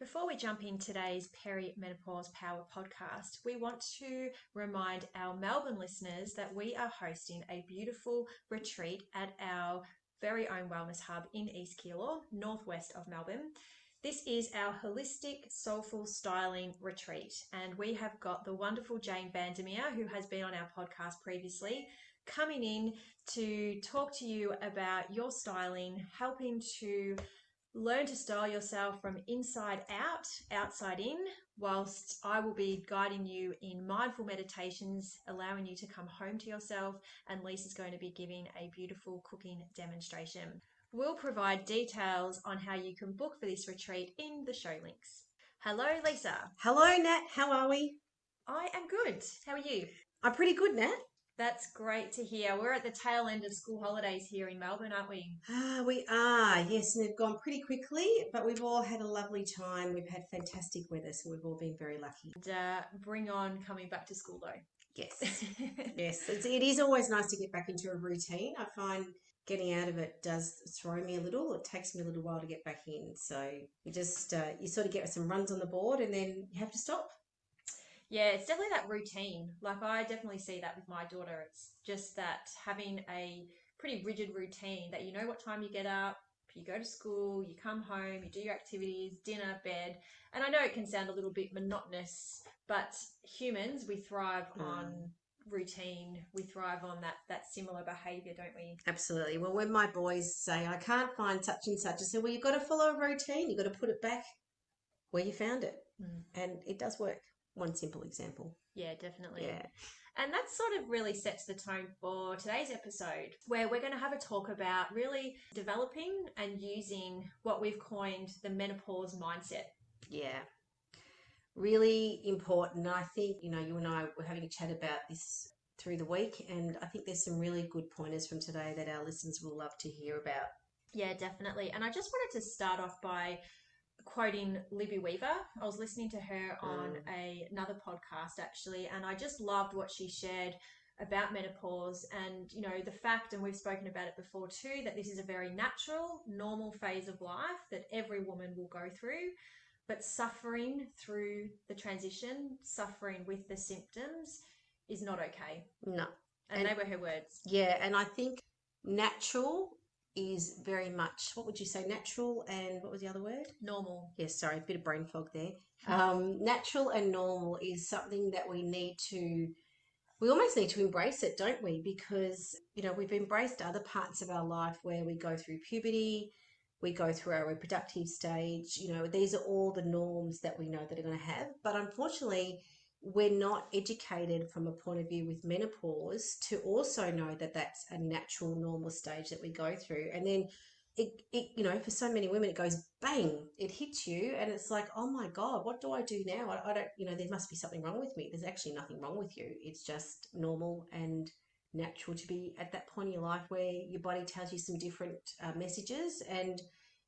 Before we jump in today's Perimenopause Power podcast, we want to remind our Melbourne listeners that we are hosting a beautiful retreat at our very own wellness hub in East Keilor, northwest of Melbourne. This is our holistic soulful styling retreat, and we have got the wonderful Jane Vandermeer, who has been on our podcast previously, coming in to talk to you about your styling, helping to Learn to style yourself from inside out, outside in, whilst I will be guiding you in mindful meditations, allowing you to come home to yourself, and Lisa's going to be giving a beautiful cooking demonstration. We'll provide details on how you can book for this retreat in the show links. Hello, Lisa. Hello, Nat. How are we? I am good. How are you? I'm pretty good, Nat. That's great to hear. We're at the tail end of school holidays here in Melbourne, aren't we? Ah, we are, yes, and they've gone pretty quickly, but we've all had a lovely time. We've had fantastic weather, so we've all been very lucky. And uh, bring on coming back to school though. Yes, yes, it's, it is always nice to get back into a routine. I find getting out of it does throw me a little. It takes me a little while to get back in, so you just uh, you sort of get some runs on the board, and then you have to stop yeah, it's definitely that routine. Like I definitely see that with my daughter. It's just that having a pretty rigid routine that you know what time you get up, you go to school, you come home, you do your activities, dinner, bed. And I know it can sound a little bit monotonous, but humans, we thrive mm. on routine. We thrive on that that similar behavior, don't we? Absolutely. Well, when my boys say I can't find such and such, I say, well, you've got to follow a routine. You've got to put it back where you found it, mm. and it does work one simple example. Yeah, definitely. Yeah. And that sort of really sets the tone for today's episode, where we're going to have a talk about really developing and using what we've coined the menopause mindset. Yeah. Really important. I think, you know, you and I were having a chat about this through the week, and I think there's some really good pointers from today that our listeners will love to hear about. Yeah, definitely. And I just wanted to start off by quoting Libby Weaver. I was listening to her on mm. a, another podcast actually, and I just loved what she shared about menopause and you know the fact and we've spoken about it before too that this is a very natural normal phase of life that every woman will go through but suffering through the transition suffering with the symptoms is not okay no and, and they were her words yeah and i think natural is very much what would you say natural and what was the other word? Normal. Yes sorry a bit of brain fog there. Um, natural and normal is something that we need to we almost need to embrace it don't we? Because you know we've embraced other parts of our life where we go through puberty we go through our reproductive stage you know these are all the norms that we know that are going to have. But unfortunately we're not educated from a point of view with menopause to also know that that's a natural normal stage that we go through. And then it, it you know for so many women it goes bang it hits you and it's like oh my god what do i do now? I, I don't you know there must be something wrong with me. There's actually nothing wrong with you. It's just normal and natural to be at that point in your life where your body tells you some different uh, messages and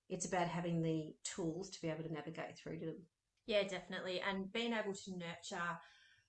it's about having the tools to be able to navigate through them yeah, definitely. And being able to nurture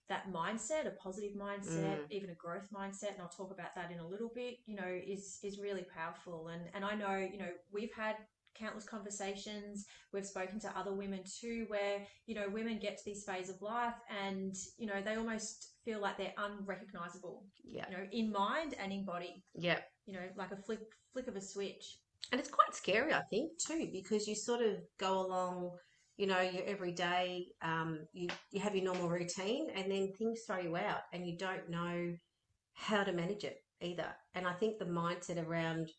that mindset, a positive mindset, mm. even a growth mindset, and I'll talk about that in a little bit, you know, is is really powerful. And and I know, you know, we've had countless conversations. We've spoken to other women too, where, you know, women get to this phase of life and, you know, they almost feel like they're unrecognizable. Yeah. You know, in mind and in body. Yeah. You know, like a flick flick of a switch. And it's quite scary, I think, too, because you sort of go along you know, your everyday, um, you, you have your normal routine and then things throw you out and you don't know how to manage it either. And I think the mindset around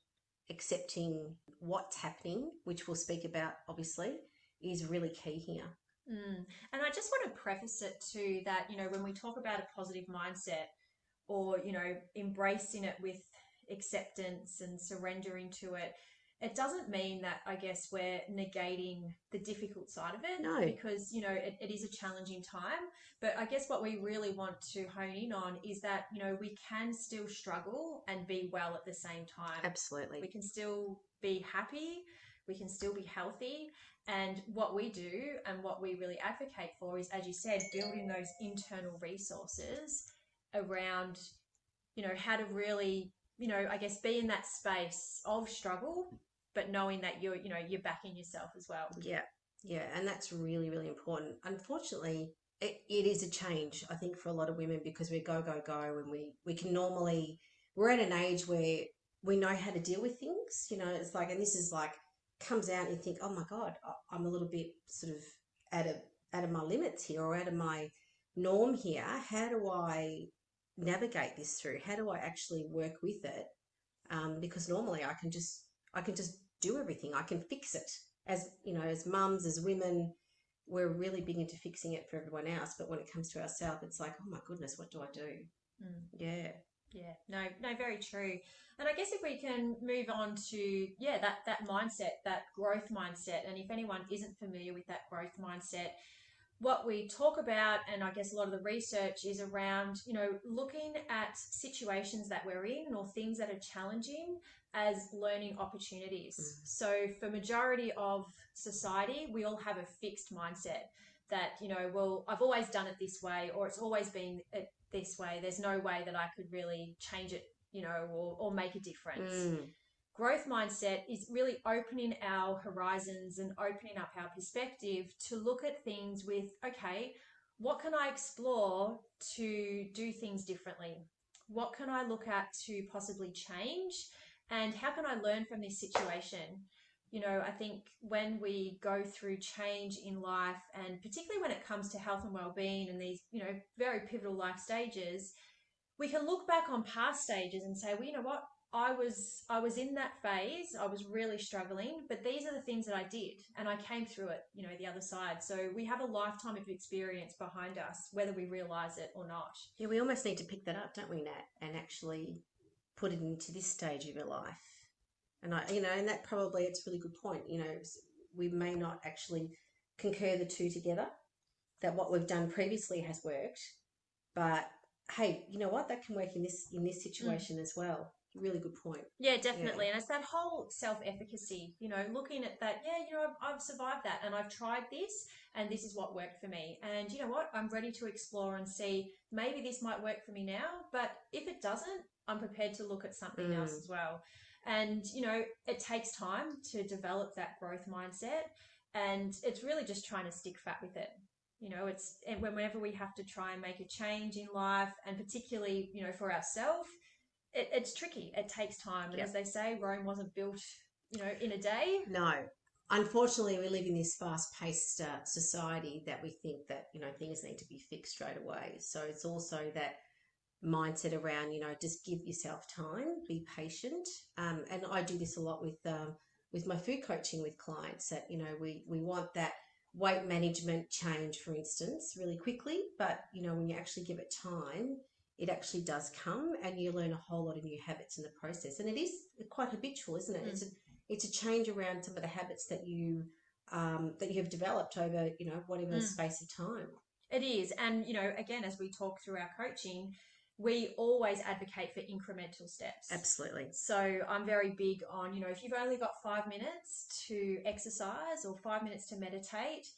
accepting what's happening, which we'll speak about obviously, is really key here. Mm. And I just want to preface it too that, you know, when we talk about a positive mindset or, you know, embracing it with acceptance and surrendering to it, it doesn't mean that I guess we're negating the difficult side of it. No. Because, you know, it, it is a challenging time. But I guess what we really want to hone in on is that, you know, we can still struggle and be well at the same time. Absolutely. We can still be happy, we can still be healthy. And what we do and what we really advocate for is, as you said, building those internal resources around, you know, how to really, you know, I guess be in that space of struggle, but knowing that you're, you know, you're backing yourself as well. Yeah, yeah, and that's really, really important. Unfortunately, it, it is a change, I think, for a lot of women because we go, go, go, and we, we can normally, we're at an age where we know how to deal with things. You know, it's like, and this is like, comes out and you think, oh my God, I'm a little bit sort of out of, out of my limits here or out of my norm here. How do I navigate this through? How do I actually work with it? Um, because normally I can just, I can just do everything. I can fix it. As you know, as mums, as women, we're really big into fixing it for everyone else. But when it comes to ourselves, it's like, oh my goodness, what do I do? Mm. Yeah, Yeah, no, no, very true. And I guess if we can move on to yeah, that that mindset, that growth mindset, and if anyone isn't familiar with that growth mindset, what we talk about, and I guess a lot of the research is around, you know, looking at situations that we're in or things that are challenging as learning opportunities. Mm. So for majority of society, we all have a fixed mindset that, you know, well, I've always done it this way, or it's always been it this way. There's no way that I could really change it, you know, or, or make a difference Mm, growth mindset is really opening our horizons and opening up our perspective to look at things with okay what can i explore to do things differently? What can i look at to possibly change? And how can i learn from this situation? You know i think when we go through change in life and particularly when it comes to health and well-being and these you know very pivotal life stages we can look back on past stages and say well you know what I was I was in that phase. I was really struggling, but these are the things that I did, and I came through it. You know, the other side. So we have a lifetime of experience behind us, whether we realize it or not. yeah, we almost need to pick that up, don't we, Nat, and actually put it into this stage of your life. And I, you know, and that probably it's a really good point. You know, we may not actually concur the two together. That what we've done previously has worked, but hey, you know what? That can work in this in this mm. situation as well. Really good point. Yeah, definitely. And it's that whole self efficacy. You know, looking at that. Yeah, you know, I've, I've survived that, and I've tried this, and this is what worked for me. And you know what? I'm ready to explore and see. Maybe this might work for me now, but if it doesn't, I'm prepared to look at something Mm. else as well. And you know, it takes time to develop that growth mindset, and it's really just trying to stick fat with it. You know, it's and whenever we have to try and make a change in life, and particularly, you know, for ourselves, it, it's tricky. It takes time, and Yep. as they say, Rome wasn't built, you know, in a day. No. Unfortunately, we live in this fast-paced uh, society that we think that you know things need to be fixed straight away. So it's also that mindset around you know just give yourself time, be patient. Um, and I do this a lot with um, with my food coaching with clients. That you know we we want that weight management change, for instance, really quickly. But you know when you actually give it time, it actually does come, and you learn a whole lot of new habits in the process. And it is quite habitual, isn't it? Mm. It's a it's a change around some of the habits that you um, that you have developed over you know whatever Mm. space of time. It is, and you know, again, as we talk through our coaching, we always advocate for incremental steps. Absolutely. So I'm very big on, you know, if you've only got five minutes to exercise or five minutes to meditate,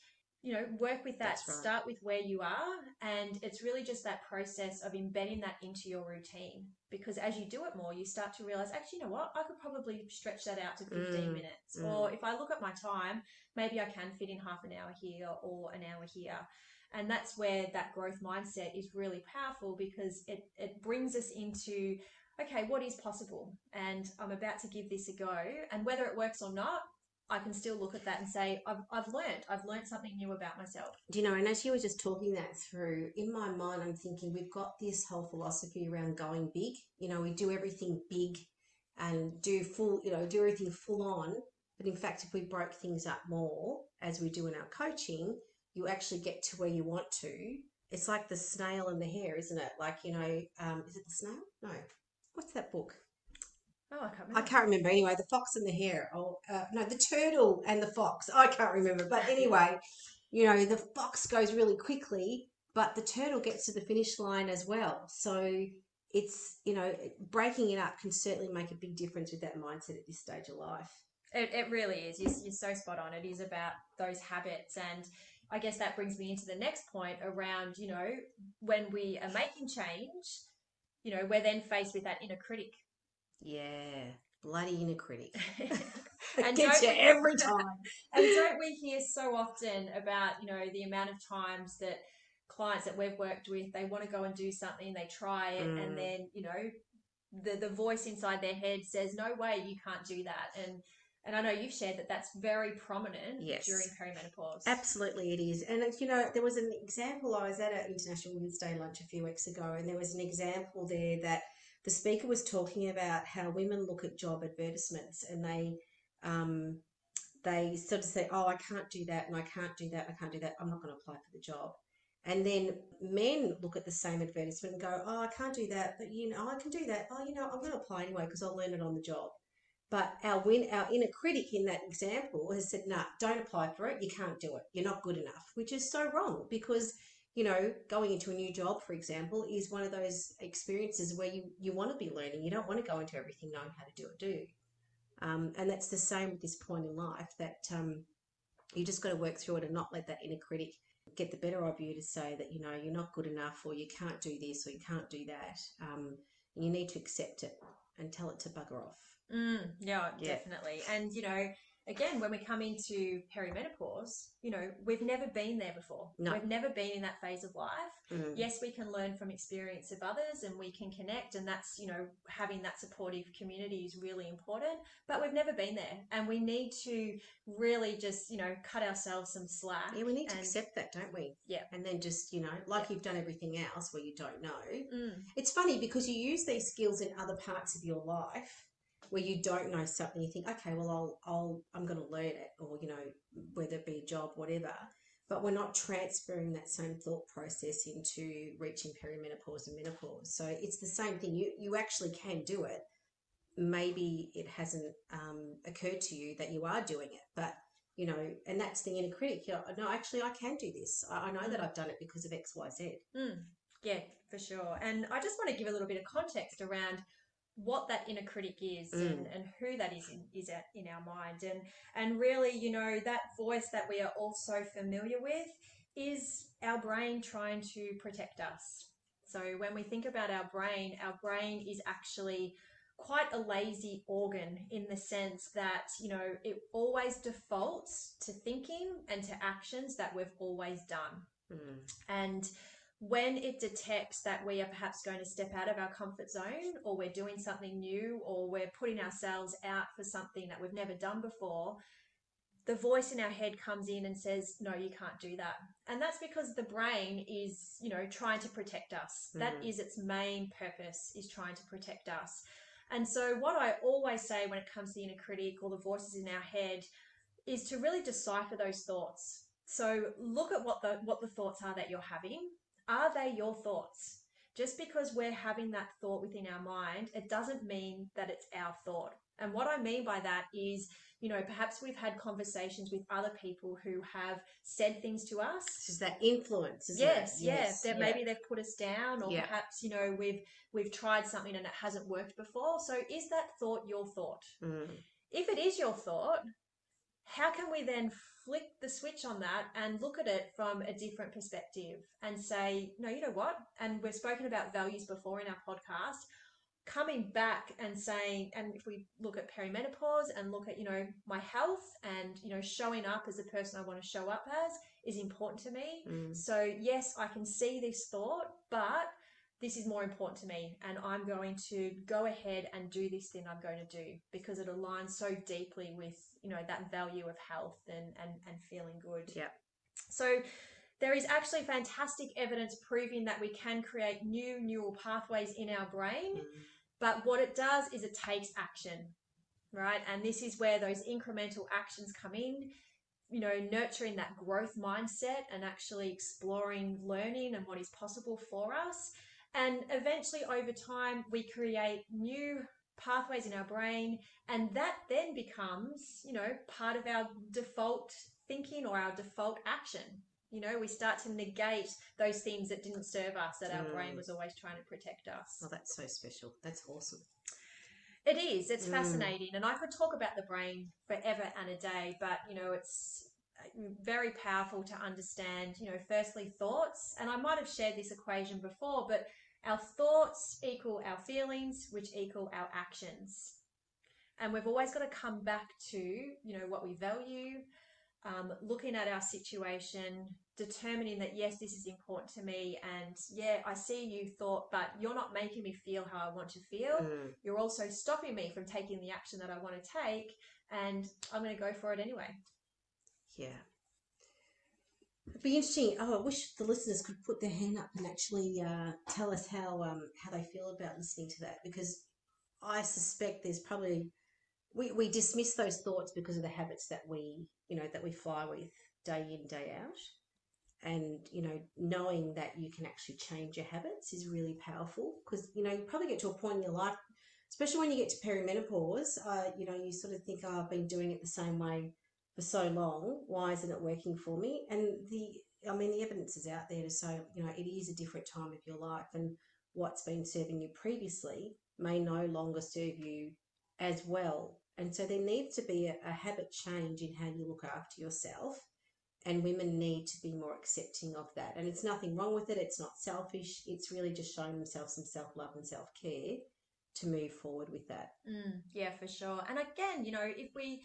you know, work with that. Right. Start with where you are. And it's really just that process of embedding that into your routine. Because as you do it more, you start to realize, actually, you know what? I could probably stretch that out to 15 Mm, minutes. mm. Or if I look at my time, maybe I can fit in half an hour here or an hour here. And that's where that growth mindset is really powerful because it, it brings us into okay, what is possible? And I'm about to give this a go. And whether it works or not, I can still look at that and say, I've, I've learned, I've learned something new about myself. Do you know? And as you were just talking that through, in my mind, I'm thinking we've got this whole philosophy around going big. You know, we do everything big and do full, you know, do everything full on. But in fact, if we broke things up more, as we do in our coaching, you actually get to where you want to. It's like the snail and the hare, isn't it? Like, you know, um, is it the snail? No. What's that book? Oh, I can't remember. I can't remember anyway. The fox and the hare, or uh, no, the turtle and the fox. I can't remember, but anyway, you know, the fox goes really quickly, but the turtle gets to the finish line as well. So it's you know, breaking it up can certainly make a big difference with that mindset at this stage of life. It, it really is. You're, you're so spot on. It is about those habits. And I guess that brings me into the next point around, you know, when we are making change, you know, we're then faced with that inner critic. Yeah, bloody inner critic. And gets you every time. And don't we hear so often about, you know, the amount of times that clients that we've worked with, they want to go and do something, they try it, Mm. and then, you know, the, the voice inside their head says, no way, you can't do that. And and I know you've shared that that's very prominent Yes. during perimenopause. Absolutely, it is. And, you know, there was an example. I was at an International Women's Day lunch a few weeks ago, and there was an example there that the speaker was talking about how women look at job advertisements and they, um, they sort of say, "Oh, I can't do that, and I can't do that, I can't do that. I'm not going to apply for the job." And then men look at the same advertisement and go, "Oh, I can't do that, but you know, I can do that. Oh, you know, I'm going to apply anyway because I'll learn it on the job." But our win, our inner critic in that example has said, "Nah, don't apply for it. You can't do it. You're not good enough," which is so wrong because you know going into a new job, for example, is one of those experiences where you you want to be learning. You don't want to go into everything knowing how to do it, do you? Um, and that's the same with this point in life that um, you just got to work through it and not let that inner critic get the better of you to say that you know you're not good enough or you can't do this or you can't do that. Um, and you need to accept it and tell it to bugger off. Mm, yeah, Yeah. definitely. And, you know, again, when we come into perimenopause, you know, we've never been there before. No. We've never been in that phase of life. Mm. Yes, we can learn from experience of others and we can connect, and that's, you know, having that supportive community is really important. But we've never been there, and we need to really just, you know, cut ourselves some slack. Yeah, we need to accept that, don't we? Yeah. And then just, you know, like you've done everything else where you don't know. Mm, It's funny because you use these skills in other parts of your life where you don't know something. You think, okay, well, I'll, I'll, I'm going to learn it, or you know, whether it be a job, whatever. But we're not transferring that same thought process into reaching perimenopause and menopause. So it's the same thing. You, you actually can do it. Maybe it hasn't um, occurred to you that you are doing it, but you know, and that's the inner critic. You know, no, actually, I can do this. I, I know that I've done it because of X, Y, Z. mm, yeah, for sure. And I just want to give a little bit of context around what that inner critic is and, Mm. and who that is in, is in our mind and and really you know that voice that we are all so familiar with is our brain trying to protect us so when we think about our brain our brain is actually quite a lazy organ in the sense that you know it always defaults to thinking and to actions that we've always done Mm. and when it detects that we are perhaps going to step out of our comfort zone or we're doing something new or we're putting ourselves out for something that we've never done before, the voice in our head comes in and says, No, you can't do that. And that's because the brain is, you know, trying to protect us. That Mhm. is its main purpose, is trying to protect us. And so, what I always say when it comes to the inner critic or the voices in our head is to really decipher those thoughts. So look at what the what the thoughts are that you're having. Are they your thoughts? Just because we're having that thought within our mind, it doesn't mean that it's our thought. And what I mean by that is, you know, perhaps we've had conversations with other people who have said things to us just that influence, yes, it? yes. That yeah. maybe they've put us down, or Yeah. perhaps you know we've we've tried something and it hasn't worked before. So is that thought your thought? Mm. If it is your thought, how can we then flick the switch on that and look at it from a different perspective and say, no, you know what? And we've spoken about values before in our podcast. Coming back and saying, and if we look at perimenopause and look at, you know, my health and, you know, showing up as the person I want to show up as is important to me. Mm. So, yes, I can see this thought, but this is more important to me. And I'm going to go ahead and do this thing I'm going to do because it aligns so deeply with, you know, that value of health and, and, and feeling good. Yeah. So, there is actually fantastic evidence proving that we can create new neural pathways in our brain. Mm. But what it does is it takes action, right? And this is where those incremental actions come in, you know, nurturing that growth mindset and actually exploring learning and what is possible for us. And eventually, over time, we create new pathways in our brain, and that then becomes, you know, part of our default thinking or our default action. You know, we start to negate those things that didn't serve us, that our brain Mm. was always trying to protect us. Oh, that's so special. That's awesome. It is. It's Mm. fascinating, and I could talk about the brain forever and a day. But you know, it's uh, very powerful to understand. You know, firstly, thoughts, and I might have shared this equation before, but our thoughts equal our feelings, which equal our actions, and we've always got to come back to you know what we value. Um, looking at our situation, determining that yes, this is important to me, and yeah, I see you thought, but you're not making me feel how I want to feel Mm. you're also stopping me from taking the action that I want to take, and I'm going to go for it anyway. Yeah. It'd be interesting. Oh, I wish the listeners could put their hand up and actually uh, tell us how um, how they feel about listening to that because I suspect there's probably we, we dismiss those thoughts because of the habits that we you know that we fly with day in day out and you know knowing that you can actually change your habits is really powerful because you know you probably get to a point in your life especially when you get to perimenopause uh, you know you sort of think oh i've been doing it the same way for so long why isn't it working for me? And the i mean the evidence is out there to say you know it is a different time of your life and what's been serving you previously may no longer serve you as well. And so there needs to be a, a habit change in how you look after yourself and women need to be more accepting of that. And it's nothing wrong with it it's not selfish it's really just showing themselves some self-love and self-care to move forward with that. Mm, yeah, for sure. And again, you know, if we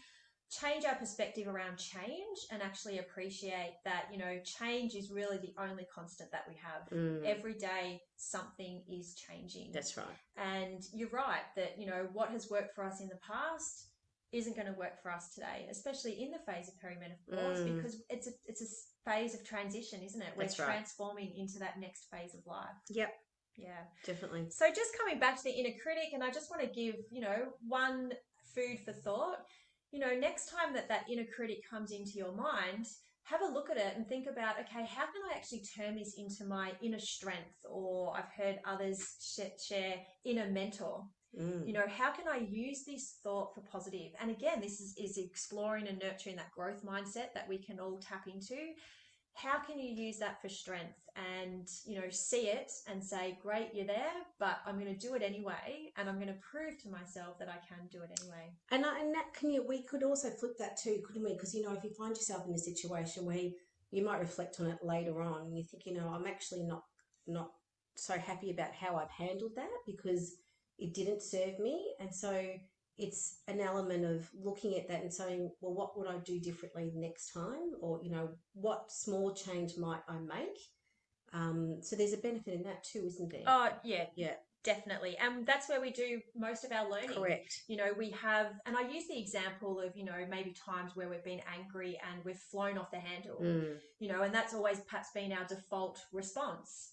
change our perspective around change and actually appreciate that, you know, change is really the only constant that we have. Mm, Every day, something is changing. that's right And you're right that, you know, what has worked for us in the past isn't going to work for us today, especially in the phase of perimenopause, Mm. because it's a, it's a phase of transition, isn't it? We're That's right. transforming into that next phase of life. Yep. Yeah. definitely So just coming back to the inner critic, and I just want to give, you know, one food for thought. You know, next time that that inner critic comes into your mind, have a look at it and think about, okay, how can I actually turn this into my inner strength? Or I've heard others share inner mentor. Mm. You know, how can I use this thought for positive? And again, this is, is exploring and nurturing that growth mindset that we can all tap into. How can you use that for strength and, you know, see it and say, great, you're there, but I'm going to do it anyway. And I'm going to prove to myself that I can do it anyway. And, and that can you, we could also flip that too, couldn't we? Because you know, if you find yourself in a situation where you, you might reflect on it later on, and you think, you know, I'm actually not not so happy about how I've handled that because it didn't serve me, and so it's an element of looking at that and saying, well, what would I do differently next time, or you know, what small change might I make? Um, so there's a benefit in that too, isn't there? Oh, yeah, Yeah. definitely. And that's where we do most of our learning. Correct. you know, we have, and I use the example of, you know, maybe times where we've been angry and we've flown off the handle, Mm. you know, and that's always perhaps been our default response.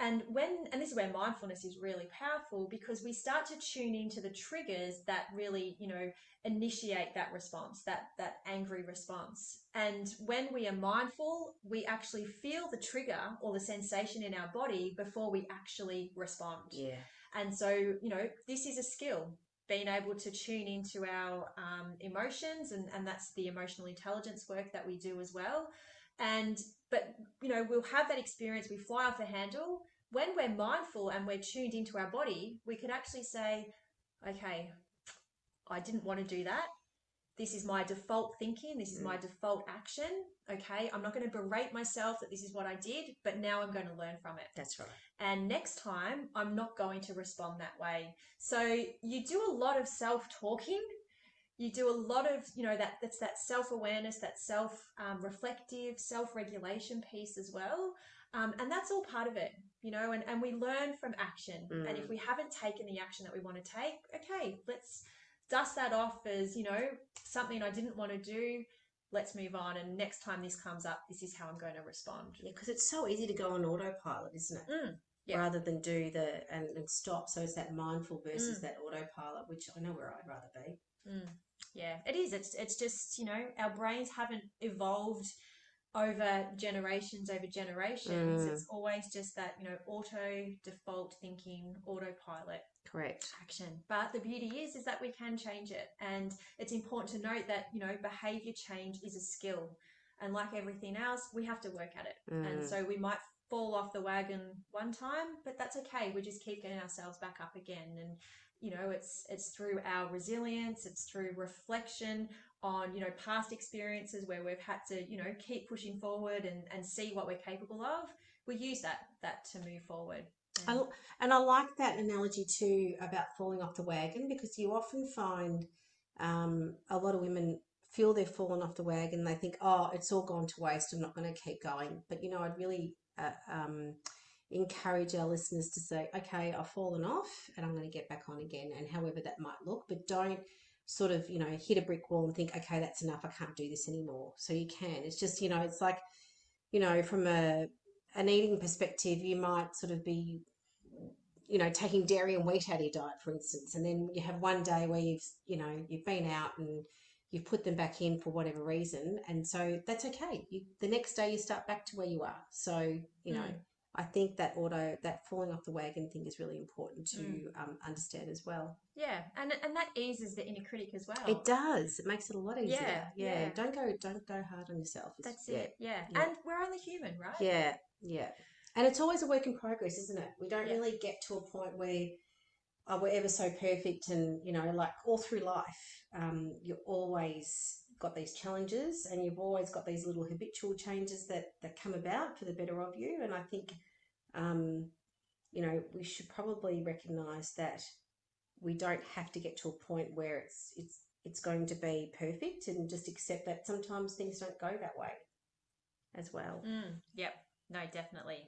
And when, and this is where mindfulness is really powerful because we start to tune into the triggers that really, you know, initiate that response, that, that angry response. And when we are mindful, we actually feel the trigger or the sensation in our body before we actually respond. Yeah. And so, you know, this is a skill, being able to tune into our um, emotions, and, and that's the emotional intelligence work that we do as well. And, but, you know, we'll have that experience, we fly off the handle. When we're mindful and we're tuned into our body, we could actually say, okay, I didn't want to do that. This is my default thinking. This is my default action. Okay. I'm not going to berate myself that this is what I did, but now I'm going to learn from it That's right. and next time I'm not going to respond that way. So you do a lot of self-talking. You do a lot of, you know, that that's that self-awareness, that self-reflective, self-regulation piece as well, um, and that's all part of it, you know. And and we learn from action. And if Mm. we haven't taken the action that we want to take, okay, let's dust that off as you know something I didn't want to do. Let's move on. And next time this comes up, this is how I'm going to respond. Yeah, because it's so easy to go on autopilot, isn't it? Mm, yeah. Rather than do the and, and stop. So it's that mindful versus Mm. that autopilot, which I know where I'd rather be. Mm. Yeah, it is. It's it's just you know our brains haven't evolved over generations over generations Mm. it's always just that you know auto default thinking autopilot Correct. action but the beauty is is that we can change it and it's important to note that you know behavior change is a skill and like everything else we have to work at it and Mm. so we might fall off the wagon one time but that's okay we just keep getting ourselves back up again and you know it's it's through our resilience it's through reflection on you know past experiences where we've had to you know keep pushing forward and and see what we're capable of we use that that to move forward And- l- and I like that analogy too about falling off the wagon because you often find um, a lot of women feel they've fallen off the wagon. They think, oh, it's all gone to waste. I'm not going to keep going. But, you know, I'd really uh, um, encourage our listeners to say, okay, I've fallen off and I'm going to get back on again. And however that might look, but don't sort of, you know, hit a brick wall and think, okay, that's enough. I can't do this anymore. So you can. It's just, you know, it's like, you know, from a, an eating perspective, you might sort of be you know, taking dairy and wheat out of your diet, for instance, and then you have one day where you've, you know, you've been out and you've put them back in for whatever reason, and so that's okay. You, the next day you start back to where you are. So, you know, Mm. I think that auto, that falling off the wagon thing is really important to Mm. um, understand as well. yeah and and that eases the inner critic as well It does. It makes it a lot easier. Yeah, yeah. yeah. Don't go, don't go hard on yourself. It's- That's it. Yeah. Yeah. And we're only human, right? Yeah, yeah. And it's always a work in progress, isn't it? We don't really get to a point where oh, we're ever so perfect and, you know, like all through life, um, you've always got these challenges and you've always got these little habitual changes that, that come about for the better of you. And I think, um, you know, we should probably recognise that we don't have to get to a point where it's it's it's going to be perfect and just accept that sometimes things don't go that way as well. Mm, yep. No, definitely.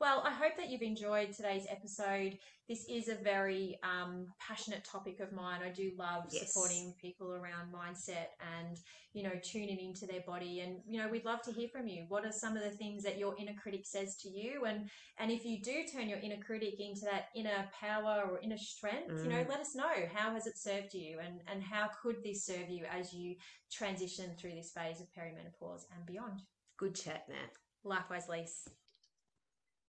Well, I hope that you've enjoyed today's episode. This is a very um, passionate topic of mine. I do love Yes. supporting people around mindset and, you know, tuning into their body. And, you know, we'd love to hear from you. What are some of the things that your inner critic says to you? And and if you do turn your inner critic into that inner power or inner strength, you know, Mm. let us know. How has it served you? And, and how could this serve you as you transition through this phase of perimenopause and beyond? Good chat, Nat. Likewise, Lise.